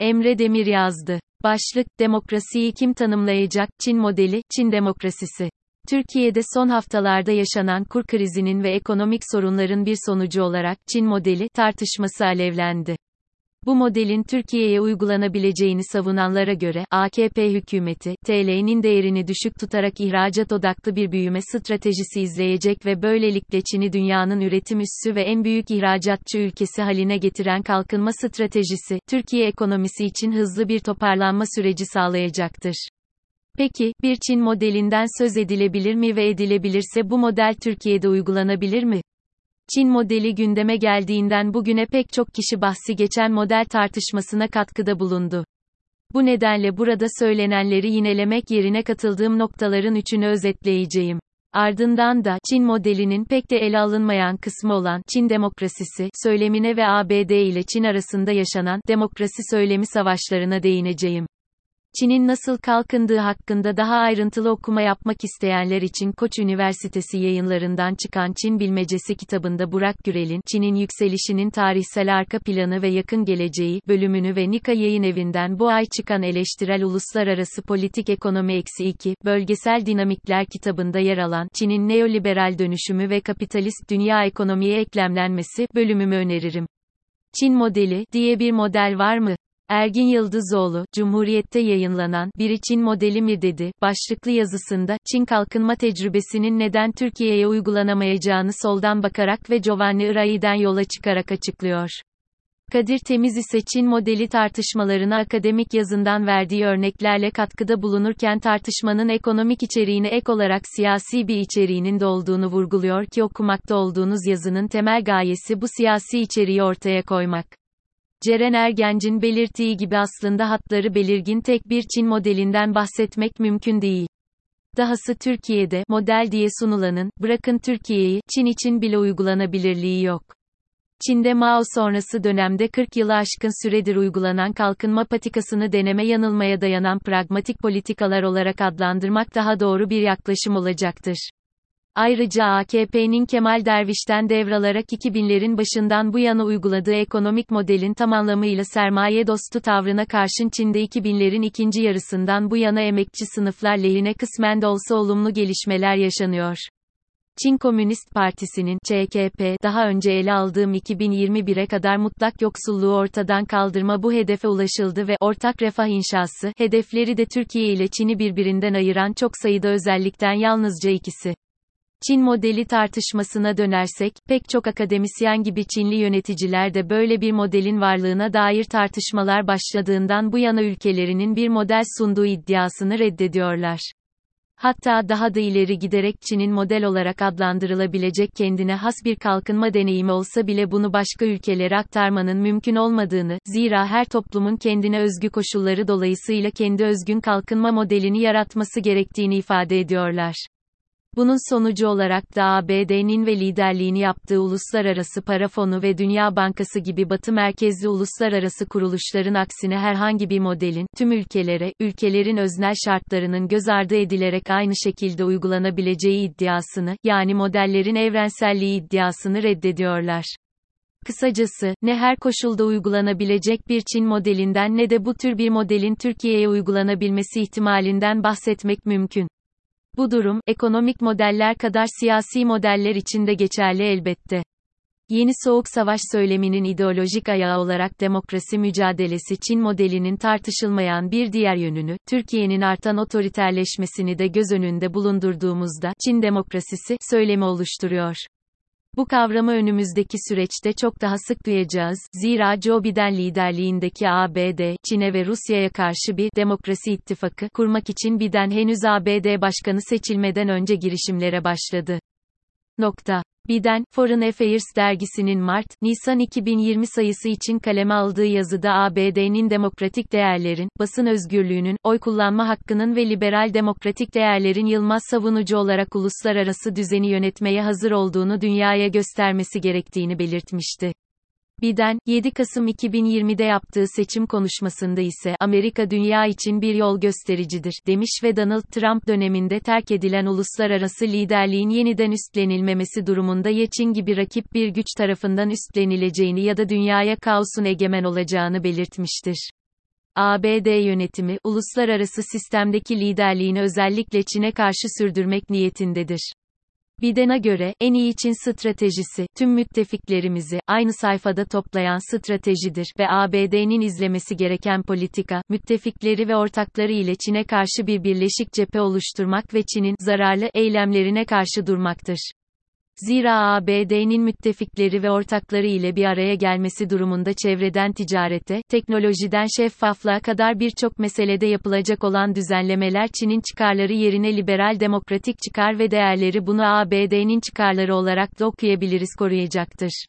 Emre Demir yazdı. Başlık, demokrasiyi kim tanımlayacak? Çin modeli, Çin demokrasisi. Türkiye'de son haftalarda yaşanan kur krizinin ve ekonomik sorunların bir sonucu olarak Çin modeli tartışması alevlendi. Bu modelin Türkiye'ye uygulanabileceğini savunanlara göre, AKP hükümeti, TL'nin değerini düşük tutarak ihracat odaklı bir büyüme stratejisi izleyecek ve böylelikle Çin'i dünyanın üretim üssü ve en büyük ihracatçı ülkesi haline getiren kalkınma stratejisi, Türkiye ekonomisi için hızlı bir toparlanma süreci sağlayacaktır. Peki, bir Çin modelinden söz edilebilir mi ve edilebilirse bu model Türkiye'de uygulanabilir mi? Çin modeli gündeme geldiğinden bugüne pek çok kişi bahsi geçen model tartışmasına katkıda bulundu. Bu nedenle burada söylenenleri yinelemek yerine katıldığım noktaların üçünü özetleyeceğim. Ardından da Çin modelinin pek de ele alınmayan kısmı olan Çin demokrasisi söylemine ve ABD ile Çin arasında yaşanan demokrasi söylemi savaşlarına değineceğim. Çin'in nasıl kalkındığı hakkında daha ayrıntılı okuma yapmak isteyenler için Koç Üniversitesi yayınlarından çıkan Çin Bilmecesi kitabında Burak Gürel'in Çin'in yükselişinin tarihsel arka planı ve yakın geleceği bölümünü ve Nika Yayın Evi'nden bu ay çıkan eleştirel uluslararası politik ekonomi eksi 2 bölgesel dinamikler kitabında yer alan Çin'in neoliberal dönüşümü ve kapitalist dünya ekonomiye eklemlenmesi bölümümü öneririm. Çin modeli diye bir model var mı? Ergin Yıldızoğlu, Cumhuriyet'te yayınlanan Bir Çin modeli mi dedi, başlıklı yazısında, Çin kalkınma tecrübesinin neden Türkiye'ye uygulanamayacağını soldan bakarak ve Giovanni Irai'den yola çıkarak açıklıyor. Kadir Temiz ise Çin modeli tartışmalarına akademik yazından verdiği örneklerle katkıda bulunurken tartışmanın ekonomik içeriğine ek olarak siyasi bir içeriğinin de olduğunu vurguluyor ki okumakta olduğunuz yazının temel gayesi bu siyasi içeriği ortaya koymak. Ceren Ergenc'in belirttiği gibi aslında hatları belirgin tek bir Çin modelinden bahsetmek mümkün değil. Dahası Türkiye'de model diye sunulanın bırakın Türkiye'yi Çin için bile uygulanabilirliği yok. Çin'de Mao sonrası dönemde 40 yılı aşkın süredir uygulanan kalkınma patikasını deneme yanılmaya dayanan pragmatik politikalar olarak adlandırmak daha doğru bir yaklaşım olacaktır. Ayrıca AKP'nin Kemal Derviş'ten devralarak 2000'lerin başından bu yana uyguladığı ekonomik modelin tam anlamıyla sermaye dostu tavrına karşın Çin'de 2000'lerin ikinci yarısından bu yana emekçi sınıflar lehine kısmen de olsa olumlu gelişmeler yaşanıyor. Çin Komünist Partisi'nin ÇKP daha önce ele aldığım 2021'e kadar mutlak yoksulluğu ortadan kaldırma bu hedefe ulaşıldı ve ortak refah inşası hedefleri de Türkiye ile Çin'i birbirinden ayıran çok sayıda özellikten yalnızca ikisi. Çin modeli tartışmasına dönersek, pek çok akademisyen gibi Çinli yöneticiler de böyle bir modelin varlığına dair tartışmalar başladığından bu yana ülkelerinin bir model sunduğu iddiasını reddediyorlar. Hatta daha da ileri giderek Çin'in model olarak adlandırılabilecek kendine has bir kalkınma deneyimi olsa bile bunu başka ülkelere aktarmanın mümkün olmadığını, zira her toplumun kendine özgü koşulları dolayısıyla kendi özgün kalkınma modelini yaratması gerektiğini ifade ediyorlar. Bunun sonucu olarak da ABD'nin ve liderliğini yaptığı Uluslararası Para Fonu ve Dünya Bankası gibi batı merkezli uluslararası kuruluşların aksine herhangi bir modelin, tüm ülkelere, ülkelerin öznel şartlarının göz ardı edilerek aynı şekilde uygulanabileceği iddiasını, yani modellerin evrenselliği iddiasını reddediyorlar. Kısacası, ne her koşulda uygulanabilecek bir Çin modelinden ne de bu tür bir modelin Türkiye'ye uygulanabilmesi ihtimalinden bahsetmek mümkün. Bu durum, ekonomik modeller kadar siyasi modeller için de geçerli elbette. Yeni soğuk savaş söyleminin ideolojik ayağı olarak demokrasi mücadelesi Çin modelinin tartışılmayan bir diğer yönünü, Türkiye'nin artan otoriterleşmesini de göz önünde bulundurduğumuzda, Çin demokrasisi, söylemi oluşturuyor. Bu kavramı önümüzdeki süreçte çok daha sık duyacağız, zira Joe Biden liderliğindeki ABD, Çin'e ve Rusya'ya karşı bir demokrasi ittifakı kurmak için Biden henüz ABD başkanı seçilmeden önce girişimlere başladı. Nokta. Biden, Foreign Affairs dergisinin Mart-Nisan 2020 sayısı için kaleme aldığı yazıda ABD'nin demokratik değerlerin, basın özgürlüğünün, oy kullanma hakkının ve liberal demokratik değerlerin yılmaz savunucu olarak uluslararası düzeni yönetmeye hazır olduğunu dünyaya göstermesi gerektiğini belirtmişti. Biden, 7 Kasım 2020'de yaptığı seçim konuşmasında ise Amerika dünya için bir yol göstericidir demiş ve Donald Trump döneminde terk edilen uluslararası liderliğin yeniden üstlenilmemesi durumunda ya Çin gibi rakip bir güç tarafından üstlenileceğini ya da dünyaya kaosun egemen olacağını belirtmiştir. ABD yönetimi, uluslararası sistemdeki liderliğini özellikle Çin'e karşı sürdürmek niyetindedir. Biden'a göre, en iyi Çin stratejisi, tüm müttefiklerimizi, aynı sayfada toplayan stratejidir ve ABD'nin izlemesi gereken politika, müttefikleri ve ortakları ile Çin'e karşı bir birleşik cephe oluşturmak ve Çin'in, zararlı, eylemlerine karşı durmaktır. Zira ABD'nin müttefikleri ve ortakları ile bir araya gelmesi durumunda çevreden ticarete, teknolojiden şeffaflığa kadar birçok meselede yapılacak olan düzenlemeler Çin'in çıkarları yerine liberal demokratik çıkar ve değerleri bunu ABD'nin çıkarları olarak da okuyabiliriz koruyacaktır.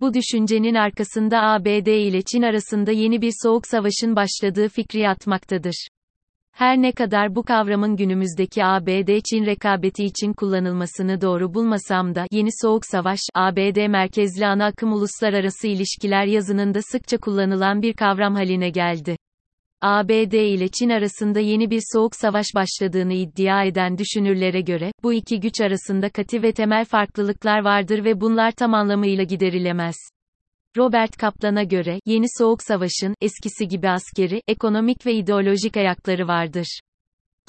Bu düşüncenin arkasında ABD ile Çin arasında yeni bir soğuk savaşın başladığı fikri yatmaktadır. Her ne kadar bu kavramın günümüzdeki ABD-Çin rekabeti için kullanılmasını doğru bulmasam da, yeni soğuk savaş, ABD merkezli ana akım uluslararası ilişkiler yazınında sıkça kullanılan bir kavram haline geldi. ABD ile Çin arasında yeni bir soğuk savaş başladığını iddia eden düşünürlere göre, bu iki güç arasında katı ve temel farklılıklar vardır ve bunlar tam anlamıyla giderilemez. Robert Kaplan'a göre, yeni soğuk savaşın, eskisi gibi askeri, ekonomik ve ideolojik ayakları vardır.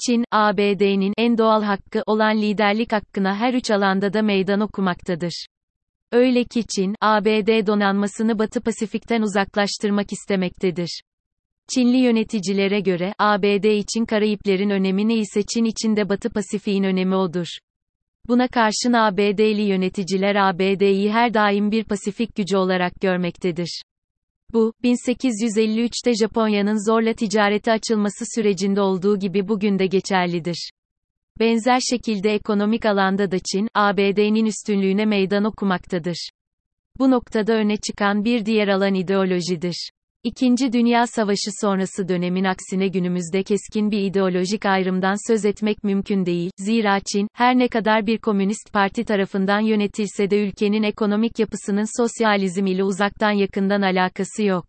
Çin, ABD'nin en doğal hakkı olan liderlik hakkına her üç alanda da meydan okumaktadır. Öyle ki Çin, ABD donanmasını Batı Pasifik'ten uzaklaştırmak istemektedir. Çinli yöneticilere göre, ABD için Karayiplerin önemi neyse Çin için de Batı Pasifik'in önemi odur. Buna karşın ABD'li yöneticiler ABD'yi her daim bir Pasifik gücü olarak görmektedir. Bu, 1853'te Japonya'nın zorla ticarete açılması sürecinde olduğu gibi bugün de geçerlidir. Benzer şekilde ekonomik alanda da Çin, ABD'nin üstünlüğüne meydan okumaktadır. Bu noktada öne çıkan bir diğer alan ideolojidir. İkinci Dünya Savaşı sonrası dönemin aksine günümüzde keskin bir ideolojik ayrımdan söz etmek mümkün değil. Zira Çin, her ne kadar bir komünist parti tarafından yönetilse de ülkenin ekonomik yapısının sosyalizm ile uzaktan yakından alakası yok.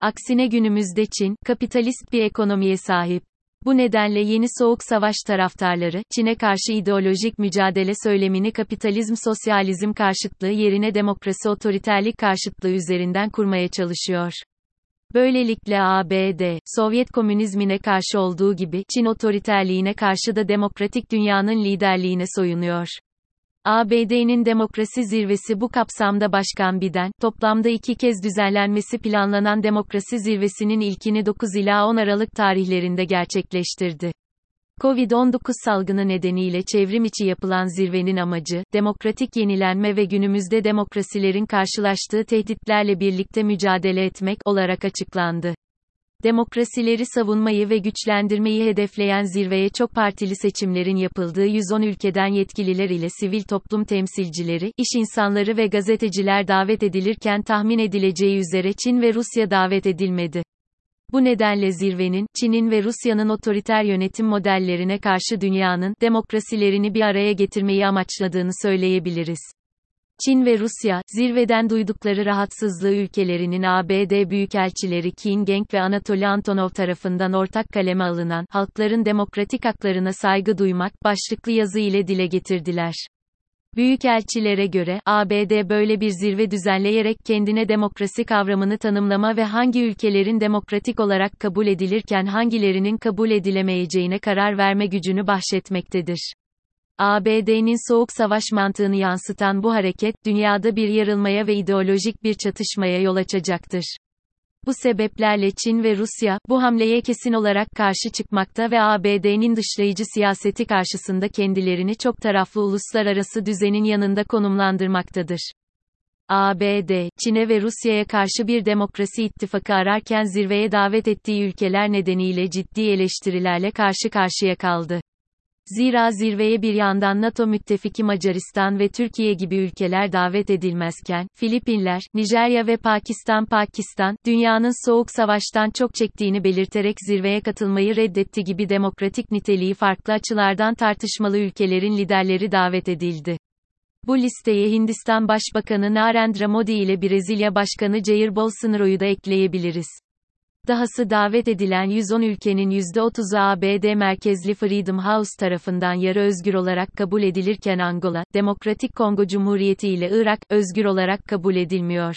Aksine günümüzde Çin, kapitalist bir ekonomiye sahip. Bu nedenle yeni soğuk savaş taraftarları, Çin'e karşı ideolojik mücadele söylemini kapitalizm sosyalizm karşıtlığı yerine demokrasi otoriterlik karşıtlığı üzerinden kurmaya çalışıyor. Böylelikle ABD, Sovyet komünizmine karşı olduğu gibi, Çin otoriterliğine karşı da demokratik dünyanın liderliğine soyunuyor. ABD'nin demokrasi zirvesi bu kapsamda Başkan Biden, toplamda iki kez düzenlenmesi planlanan demokrasi zirvesinin ilkini 9 ila 10 Aralık tarihlerinde gerçekleştirdi. Covid-19 salgını nedeniyle çevrim içi yapılan zirvenin amacı, demokratik yenilenme ve günümüzde demokrasilerin karşılaştığı tehditlerle birlikte mücadele etmek olarak açıklandı. Demokrasileri savunmayı ve güçlendirmeyi hedefleyen zirveye çok partili seçimlerin yapıldığı 110 ülkeden yetkililer ile sivil toplum temsilcileri, iş insanları ve gazeteciler davet edilirken tahmin edileceği üzere Çin ve Rusya davet edilmedi. Bu nedenle zirvenin, Çin'in ve Rusya'nın otoriter yönetim modellerine karşı dünyanın, demokrasilerini bir araya getirmeyi amaçladığını söyleyebiliriz. Çin ve Rusya, zirveden duydukları rahatsızlığı ülkelerinin ABD büyükelçileri Qin Geng ve Anatoly Antonov tarafından ortak kaleme alınan, halkların demokratik haklarına saygı duymak, başlıklı yazı ile dile getirdiler. Büyükelçilere göre, ABD böyle bir zirve düzenleyerek kendine demokrasi kavramını tanımlama ve hangi ülkelerin demokratik olarak kabul edilirken hangilerinin kabul edilemeyeceğine karar verme gücünü bahşetmektedir. ABD'nin soğuk savaş mantığını yansıtan bu hareket, dünyada bir yarılmaya ve ideolojik bir çatışmaya yol açacaktır. Bu sebeplerle Çin ve Rusya, bu hamleye kesin olarak karşı çıkmakta ve ABD'nin dışlayıcı siyaseti karşısında kendilerini çok taraflı uluslararası düzenin yanında konumlandırmaktadır. ABD, Çin'e ve Rusya'ya karşı bir demokrasi ittifakı ararken zirveye davet ettiği ülkeler nedeniyle ciddi eleştirilerle karşı karşıya kaldı. Zira zirveye bir yandan NATO müttefiki Macaristan ve Türkiye gibi ülkeler davet edilmezken, Filipinler, Nijerya ve Pakistan Pakistan, dünyanın soğuk savaştan çok çektiğini belirterek zirveye katılmayı reddetti gibi demokratik niteliği farklı açılardan tartışmalı ülkelerin liderleri davet edildi. Bu listeye Hindistan Başbakanı Narendra Modi ile Brezilya Başkanı Jair Bolsonaro'yu da ekleyebiliriz. Dahası davet edilen 110 ülkenin %30'u ABD merkezli Freedom House tarafından yarı özgür olarak kabul edilirken Angola, Demokratik Kongo Cumhuriyeti ile Irak, özgür olarak kabul edilmiyor.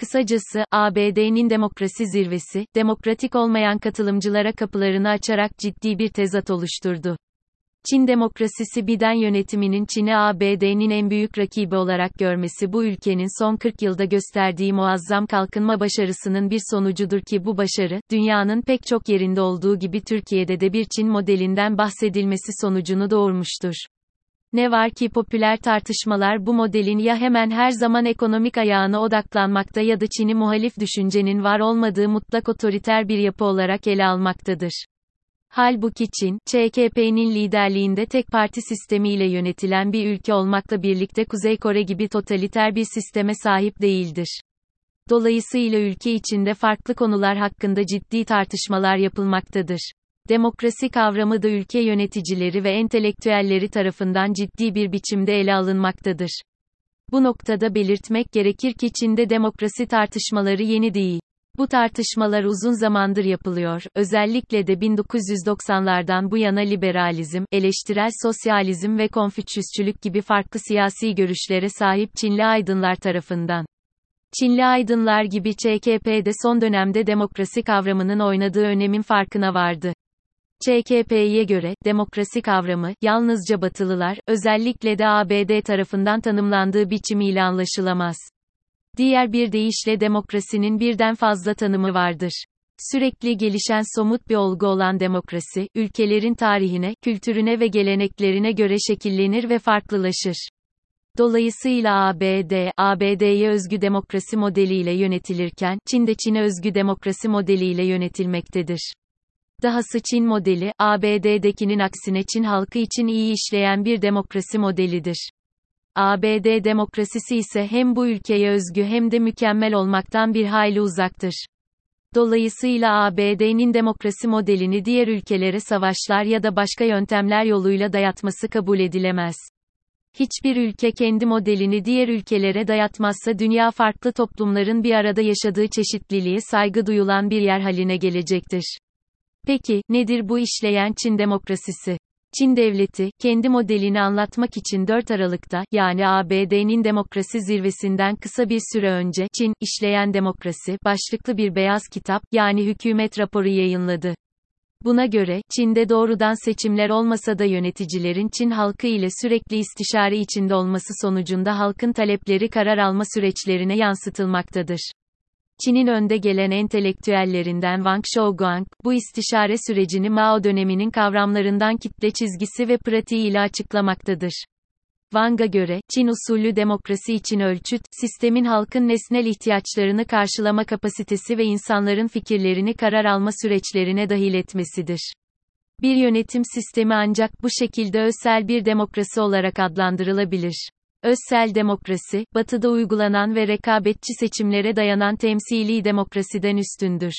Kısacası, ABD'nin demokrasi zirvesi, demokratik olmayan katılımcılara kapılarını açarak ciddi bir tezat oluşturdu. Çin demokrasisi Biden yönetiminin Çin'i ABD'nin en büyük rakibi olarak görmesi bu ülkenin son 40 yılda gösterdiği muazzam kalkınma başarısının bir sonucudur ki bu başarı, dünyanın pek çok yerinde olduğu gibi Türkiye'de de bir Çin modelinden bahsedilmesi sonucunu doğurmuştur. Ne var ki popüler tartışmalar bu modelin ya hemen her zaman ekonomik ayağına odaklanmakta ya da Çin'i muhalif düşüncenin var olmadığı mutlak otoriter bir yapı olarak ele almaktadır. Halbuki Çin, ÇKP'nin liderliğinde tek parti sistemiyle yönetilen bir ülke olmakla birlikte Kuzey Kore gibi totaliter bir sisteme sahip değildir. Dolayısıyla ülke içinde farklı konular hakkında ciddi tartışmalar yapılmaktadır. Demokrasi kavramı da ülke yöneticileri ve entelektüelleri tarafından ciddi bir biçimde ele alınmaktadır. Bu noktada belirtmek gerekir ki Çin'de demokrasi tartışmaları yeni değil. Bu tartışmalar uzun zamandır yapılıyor, özellikle de 1990'lardan bu yana liberalizm, eleştirel sosyalizm ve konfüçyüsçülük gibi farklı siyasi görüşlere sahip Çinli aydınlar tarafından. Çinli aydınlar gibi ÇKP'de son dönemde demokrasi kavramının oynadığı önemin farkına vardı. ÇKP'ye göre, demokrasi kavramı, yalnızca batılılar, özellikle de ABD tarafından tanımlandığı biçimiyle anlaşılamaz. Diğer bir deyişle demokrasinin birden fazla tanımı vardır. Sürekli gelişen somut bir olgu olan demokrasi, ülkelerin tarihine, kültürüne ve geleneklerine göre şekillenir ve farklılaşır. Dolayısıyla ABD, ABD'ye özgü demokrasi modeliyle yönetilirken, Çin de Çin'e özgü demokrasi modeliyle yönetilmektedir. Dahası Çin modeli, ABD'dekinin aksine Çin halkı için iyi işleyen bir demokrasi modelidir. ABD demokrasisi ise hem bu ülkeye özgü hem de mükemmel olmaktan bir hayli uzaktır. Dolayısıyla ABD'nin demokrasi modelini diğer ülkelere savaşlar ya da başka yöntemler yoluyla dayatması kabul edilemez. Hiçbir ülke kendi modelini diğer ülkelere dayatmazsa dünya farklı toplumların bir arada yaşadığı çeşitliliğe saygı duyulan bir yer haline gelecektir. Peki, nedir bu işleyen Çin demokrasisi? Çin devleti, kendi modelini anlatmak için 4 Aralık'ta, yani ABD'nin demokrasi zirvesinden kısa bir süre önce, Çin, işleyen demokrasi, başlıklı bir beyaz kitap, yani hükümet raporu yayınladı. Buna göre, Çin'de doğrudan seçimler olmasa da yöneticilerin Çin halkı ile sürekli istişare içinde olması sonucunda halkın talepleri karar alma süreçlerine yansıtılmaktadır. Çin'in önde gelen entelektüellerinden Wang Shouguang, bu istişare sürecini Mao döneminin kavramlarından kitle çizgisi ve pratiği ile açıklamaktadır. Wang'a göre, Çin usulü demokrasi için ölçüt, sistemin halkın nesnel ihtiyaçlarını karşılama kapasitesi ve insanların fikirlerini karar alma süreçlerine dahil etmesidir. Bir yönetim sistemi ancak bu şekilde özsel bir demokrasi olarak adlandırılabilir. Özsel demokrasi, batıda uygulanan ve rekabetçi seçimlere dayanan temsili demokrasiden üstündür.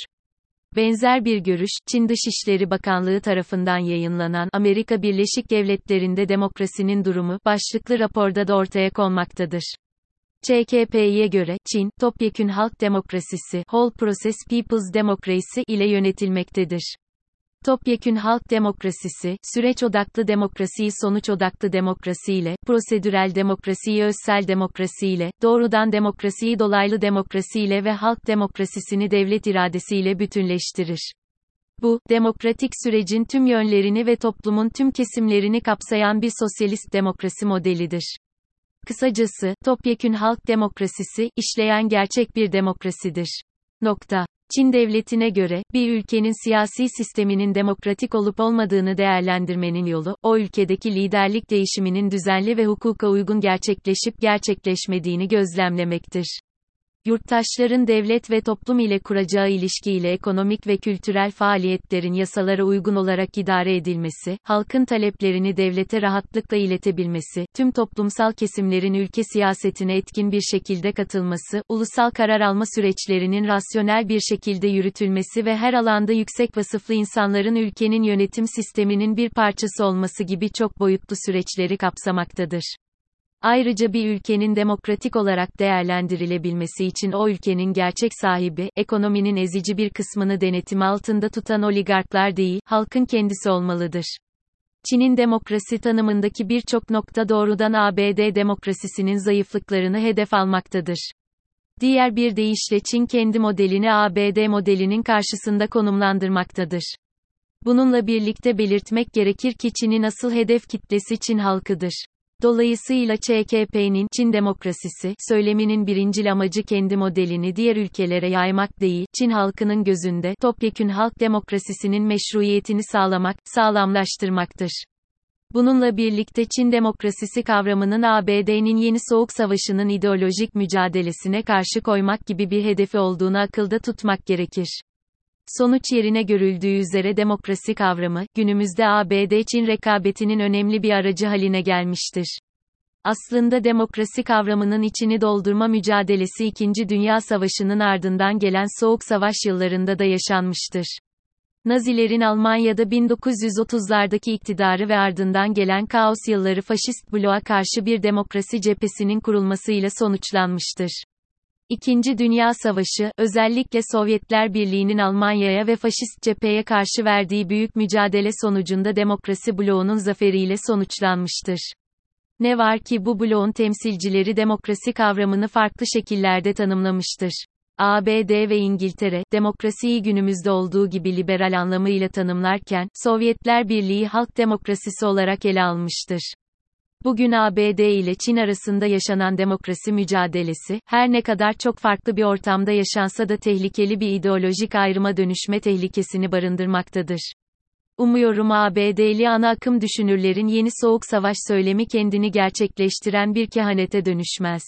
Benzer bir görüş, Çin Dışişleri Bakanlığı tarafından yayınlanan Amerika Birleşik Devletleri'nde demokrasinin durumu başlıklı raporda da ortaya konmaktadır. ÇKP'ye göre, Çin, topyekün halk demokrasisi, Whole Process People's Democracy ile yönetilmektedir. Topyekün halk demokrasisi, süreç odaklı demokrasiyi sonuç odaklı demokrasiyle, prosedürel demokrasiyi özsel demokrasiyle, doğrudan demokrasiyi dolaylı demokrasiyle ve halk demokrasisini devlet iradesiyle bütünleştirir. Bu, demokratik sürecin tüm yönlerini ve toplumun tüm kesimlerini kapsayan bir sosyalist demokrasi modelidir. Kısacası, topyekün halk demokrasisi, işleyen gerçek bir demokrasidir. Nokta. Çin devletine göre, bir ülkenin siyasi sisteminin demokratik olup olmadığını değerlendirmenin yolu, o ülkedeki liderlik değişiminin düzenli ve hukuka uygun gerçekleşip gerçekleşmediğini gözlemlemektir yurttaşların devlet ve toplum ile kuracağı ilişkiyle ekonomik ve kültürel faaliyetlerin yasalara uygun olarak idare edilmesi, halkın taleplerini devlete rahatlıkla iletebilmesi, tüm toplumsal kesimlerin ülke siyasetine etkin bir şekilde katılması, ulusal karar alma süreçlerinin rasyonel bir şekilde yürütülmesi ve her alanda yüksek vasıflı insanların ülkenin yönetim sisteminin bir parçası olması gibi çok boyutlu süreçleri kapsamaktadır. Ayrıca bir ülkenin demokratik olarak değerlendirilebilmesi için o ülkenin gerçek sahibi, ekonominin ezici bir kısmını denetim altında tutan oligarklar değil, halkın kendisi olmalıdır. Çin'in demokrasi tanımındaki birçok nokta doğrudan ABD demokrasisinin zayıflıklarını hedef almaktadır. Diğer bir deyişle Çin kendi modelini ABD modelinin karşısında konumlandırmaktadır. Bununla birlikte belirtmek gerekir ki Çin'in asıl hedef kitlesi Çin halkıdır. Dolayısıyla ÇKP'nin Çin demokrasisi söyleminin birincil amacı kendi modelini diğer ülkelere yaymak değil, Çin halkının gözünde topyekün halk demokrasisinin meşruiyetini sağlamak, sağlamlaştırmaktır. Bununla birlikte Çin demokrasisi kavramının ABD'nin yeni soğuk savaşının ideolojik mücadelesine karşı koymak gibi bir hedefi olduğunu akılda tutmak gerekir. Sonuç yerine görüldüğü üzere demokrasi kavramı, günümüzde ABD-Çin rekabetinin önemli bir aracı haline gelmiştir. Aslında demokrasi kavramının içini doldurma mücadelesi 2. Dünya Savaşı'nın ardından gelen Soğuk Savaş yıllarında da yaşanmıştır. Nazilerin Almanya'da 1930'lardaki iktidarı ve ardından gelen kaos yılları faşist bloğa karşı bir demokrasi cephesinin kurulmasıyla sonuçlanmıştır. İkinci Dünya Savaşı, özellikle Sovyetler Birliği'nin Almanya'ya ve faşist cepheye karşı verdiği büyük mücadele sonucunda demokrasi bloğunun zaferiyle sonuçlanmıştır. Ne var ki bu bloğun temsilcileri demokrasi kavramını farklı şekillerde tanımlamıştır. ABD ve İngiltere, demokrasiyi günümüzde olduğu gibi liberal anlamıyla tanımlarken, Sovyetler Birliği halk demokrasisi olarak ele almıştır. Bugün ABD ile Çin arasında yaşanan demokrasi mücadelesi, her ne kadar çok farklı bir ortamda yaşansa da tehlikeli bir ideolojik ayrıma dönüşme tehlikesini barındırmaktadır. Umuyorum ABD'li ana akım düşünürlerin yeni soğuk savaş söylemi kendini gerçekleştiren bir kehanete dönüşmez.